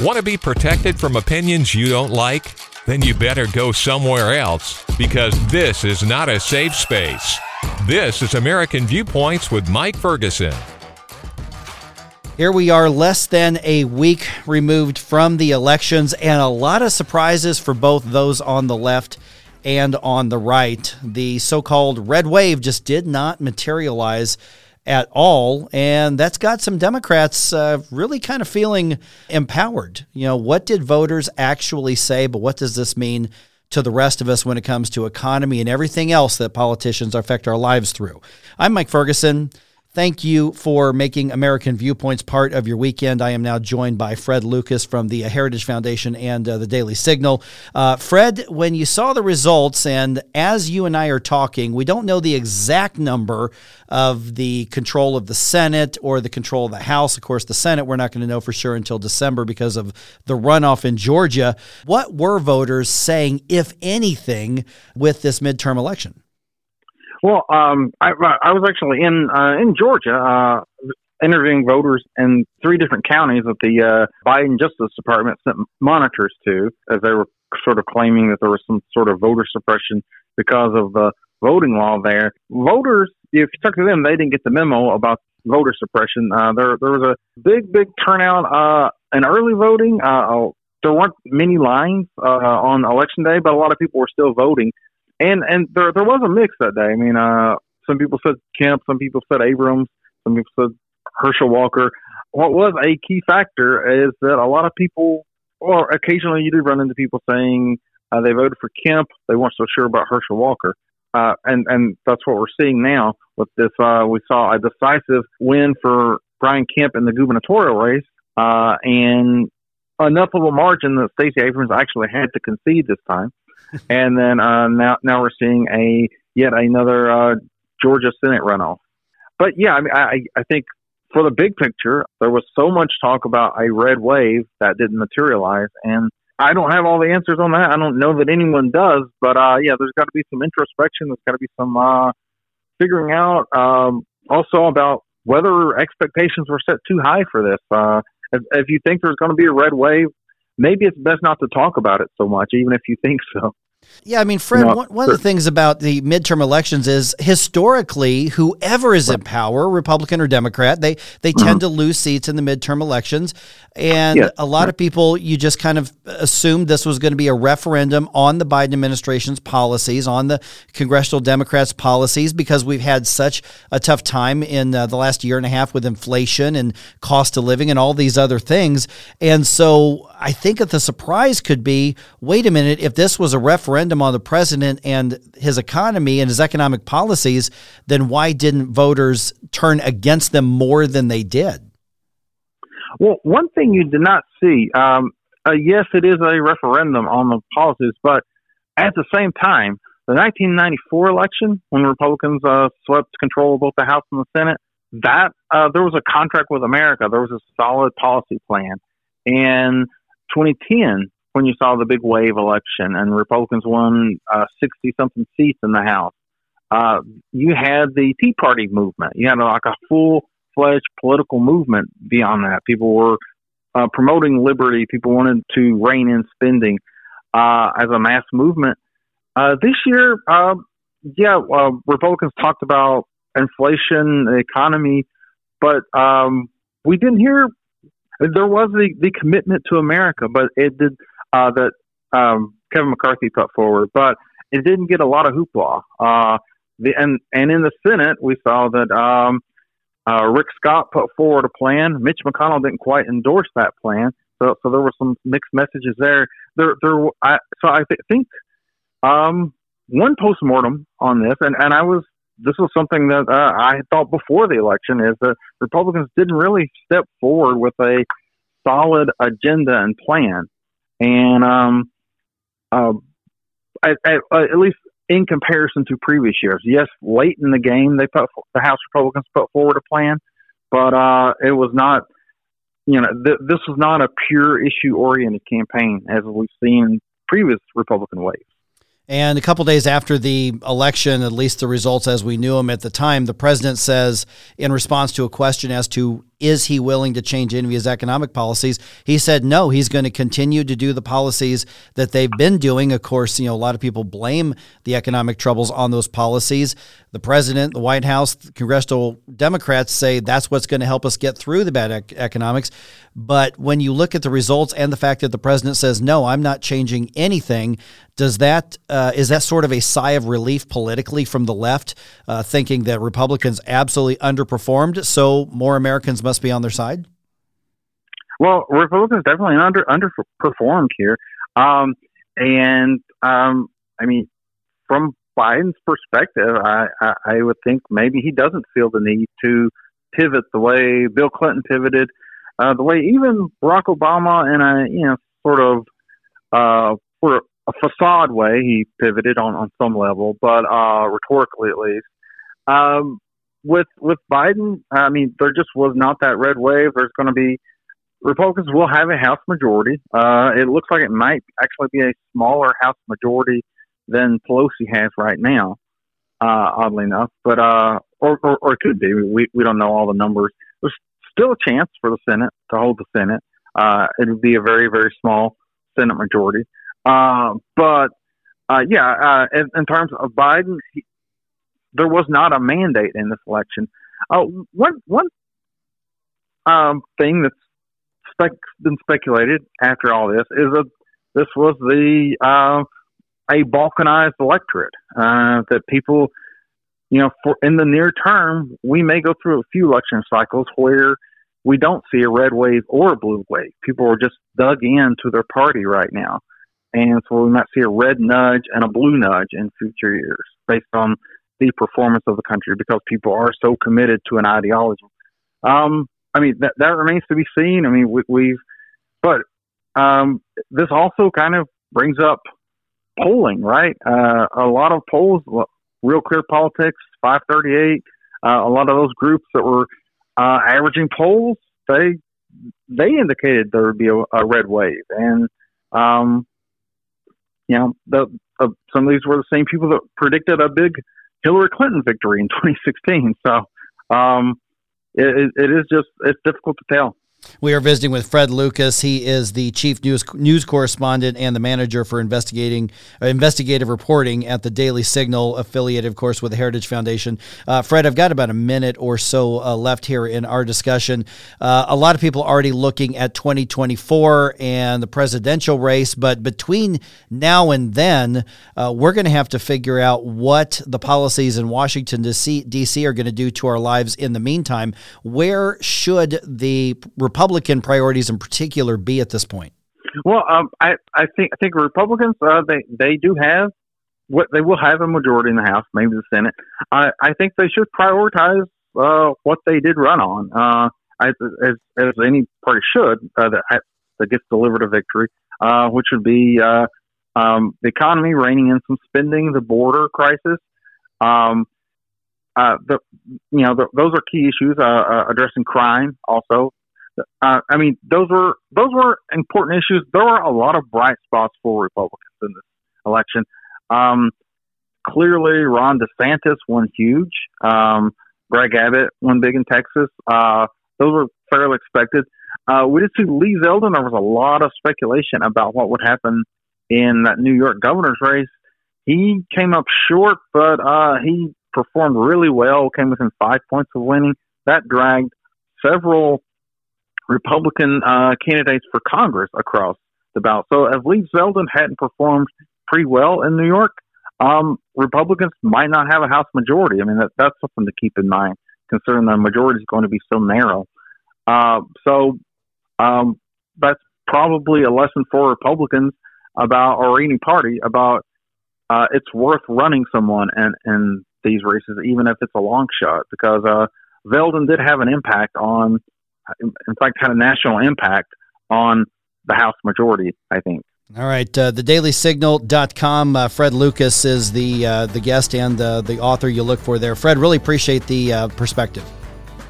Want to be protected from opinions you don't like? Then you better go somewhere else because this is not a safe space. This is American Viewpoints with Mike Ferguson. Here we are, less than a week removed from the elections, and a lot of surprises for both those on the left and on the right. The so called red wave just did not materialize at all. And that's got some Democrats uh, really kind of feeling empowered. You know, what did voters actually say, but what does this mean to the rest of us when it comes to economy and everything else that politicians affect our lives through? I'm Mike Ferguson. Thank you for making American Viewpoints part of your weekend. I am now joined by Fred Lucas from the Heritage Foundation and uh, the Daily Signal. Uh, Fred, when you saw the results, and as you and I are talking, we don't know the exact number of the control of the Senate or the control of the House. Of course, the Senate, we're not going to know for sure until December because of the runoff in Georgia. What were voters saying, if anything, with this midterm election? Well, um, I, I was actually in uh, in Georgia uh, interviewing voters in three different counties that the uh, Biden Justice Department sent monitors to, as they were sort of claiming that there was some sort of voter suppression because of the voting law there. Voters, if you talk to them, they didn't get the memo about voter suppression. Uh, there, there was a big, big turnout uh, in early voting. Uh, oh, there weren't many lines uh, on election day, but a lot of people were still voting and and there there was a mix that day. I mean, uh, some people said Kemp, some people said Abrams, some people said Herschel Walker. What was a key factor is that a lot of people, or occasionally you do run into people saying uh, they voted for Kemp, they weren't so sure about Herschel Walker. Uh, and and that's what we're seeing now with this. Uh, we saw a decisive win for Brian Kemp in the gubernatorial race, uh, and enough of a margin that Stacey Abrams actually had to concede this time and then uh, now now we're seeing a yet another uh, Georgia Senate runoff. But yeah, I mean, I I think for the big picture, there was so much talk about a red wave that didn't materialize, and I don't have all the answers on that. I don't know that anyone does, but uh, yeah, there's got to be some introspection. There's got to be some uh, figuring out um, also about whether expectations were set too high for this. Uh, if, if you think there's going to be a red wave, maybe it's best not to talk about it so much, even if you think so. Yeah, I mean, Fred, no, one, one of the things about the midterm elections is historically, whoever is in power, Republican or Democrat, they, they mm-hmm. tend to lose seats in the midterm elections. And yes, a lot right. of people, you just kind of assumed this was going to be a referendum on the Biden administration's policies, on the congressional Democrats' policies, because we've had such a tough time in uh, the last year and a half with inflation and cost of living and all these other things. And so I think that the surprise could be wait a minute, if this was a referendum on the president and his economy and his economic policies, then why didn't voters turn against them more than they did? Well, one thing you did not see, um, uh, yes, it is a referendum on the policies, but at the same time, the 1994 election, when Republicans uh, swept control of both the House and the Senate, that uh, there was a contract with America. There was a solid policy plan. And 2010, when you saw the big wave election and Republicans won 60 uh, something seats in the House, uh, you had the Tea Party movement. You had like a full fledged political movement beyond that. People were uh, promoting liberty. People wanted to rein in spending uh, as a mass movement. Uh, this year, uh, yeah, uh, Republicans talked about inflation, the economy, but um, we didn't hear. There was the, the commitment to America, but it did uh, that um, Kevin McCarthy put forward, but it didn't get a lot of hoopla. the, and and in the Senate, we saw that um, uh, Rick Scott put forward a plan. Mitch McConnell didn't quite endorse that plan, so so there were some mixed messages there. There, there. I, so I th- think um, one postmortem on this, and and I was this was something that uh, I thought before the election is that Republicans didn't really step forward with a solid agenda and plan, and um, uh, at, at, at least in comparison to previous years. Yes, late in the game, they put the House Republicans put forward a plan, but uh, it was not. You know, th- this was not a pure issue-oriented campaign as we've seen previous Republican waves. And a couple days after the election, at least the results as we knew them at the time, the president says, in response to a question as to is he willing to change any of his economic policies? He said no, he's going to continue to do the policies that they've been doing. Of course, you know, a lot of people blame the economic troubles on those policies. The president, the White House, the congressional Democrats say that's what's going to help us get through the bad ec- economics. But when you look at the results and the fact that the president says, no, I'm not changing anything, does that uh, is that sort of a sigh of relief politically from the left, uh, thinking that Republicans absolutely underperformed, so more Americans must be on their side? Well, Republicans definitely under underperformed here, um, and um, I mean, from Biden's perspective, I, I, I would think maybe he doesn't feel the need to pivot the way Bill Clinton pivoted, uh, the way even Barack Obama, in a you know sort of uh, sort of a facade way, he pivoted on on some level, but uh, rhetorically at least. Um, with with Biden, I mean, there just was not that red wave. There's going to be Republicans will have a House majority. Uh, it looks like it might actually be a smaller House majority than Pelosi has right now, uh, oddly enough. But uh, or, or, or it could be. We we don't know all the numbers. There's still a chance for the Senate to hold the Senate. Uh, it would be a very very small Senate majority. Uh, but uh, yeah, uh, in, in terms of Biden, there was not a mandate in this election. Uh, one one um, thing that's spec- been speculated after all this is that this was the uh, a balkanized electorate uh, that people, you know, for in the near term, we may go through a few election cycles where we don't see a red wave or a blue wave. People are just dug into their party right now, and so we might see a red nudge and a blue nudge in future years based on the performance of the country because people are so committed to an ideology. Um, I mean, that that remains to be seen. I mean, we, we've, but um, this also kind of brings up polling, right? Uh, a lot of polls, Real Clear Politics, 538, uh, a lot of those groups that were uh, averaging polls, they they indicated there would be a, a red wave, and um, you know, the uh, some of these were the same people that predicted a big Hillary Clinton victory in 2016. So um, it, it is just it's difficult to tell. We are visiting with Fred Lucas. He is the chief news news correspondent and the manager for investigating uh, investigative reporting at the Daily Signal, affiliated, of course, with the Heritage Foundation. Uh, Fred, I've got about a minute or so uh, left here in our discussion. Uh, a lot of people are already looking at 2024 and the presidential race, but between now and then, uh, we're going to have to figure out what the policies in Washington D.C. are going to do to our lives in the meantime. Where should the Republican priorities in particular be at this point? Well, um, I, I think I think Republicans uh, they they do have what they will have a majority in the House, maybe the Senate. I, I think they should prioritize uh, what they did run on, uh, as, as any party should uh, that that gets delivered a victory, uh, which would be uh, um, the economy, reining in some spending, the border crisis. Um, uh, the, you know, the, those are key issues. Uh, uh, addressing crime, also, uh, I mean, those were those were important issues. There were a lot of bright spots for Republicans in this election. Um, clearly, Ron DeSantis won huge. Um, Greg Abbott won big in Texas. Uh, those were fairly expected. Uh, we did see Lee Zeldin. There was a lot of speculation about what would happen in that New York governor's race. He came up short, but uh, he performed really well. Came within five points of winning. That dragged several Republican uh, candidates for Congress across the ballot. So if Lee Zeldin hadn't performed pretty well in New York, um, Republicans might not have a House majority. I mean, that, that's something to keep in mind, considering the majority is going to be so narrow. Uh, so um, that's probably a lesson for Republicans about, or any party, about uh, it's worth running someone in, in these races, even if it's a long shot, because uh, Zeldin did have an impact on in fact, had a national impact on the House majority, I think. All right, uh, thedailysignal.com. Uh, Fred Lucas is the uh, the guest and uh, the author you look for there. Fred, really appreciate the uh, perspective.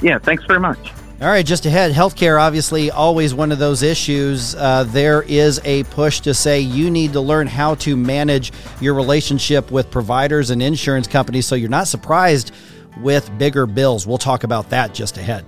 Yeah, thanks very much. All right, just ahead, healthcare obviously always one of those issues. Uh, there is a push to say you need to learn how to manage your relationship with providers and insurance companies so you're not surprised with bigger bills. We'll talk about that just ahead.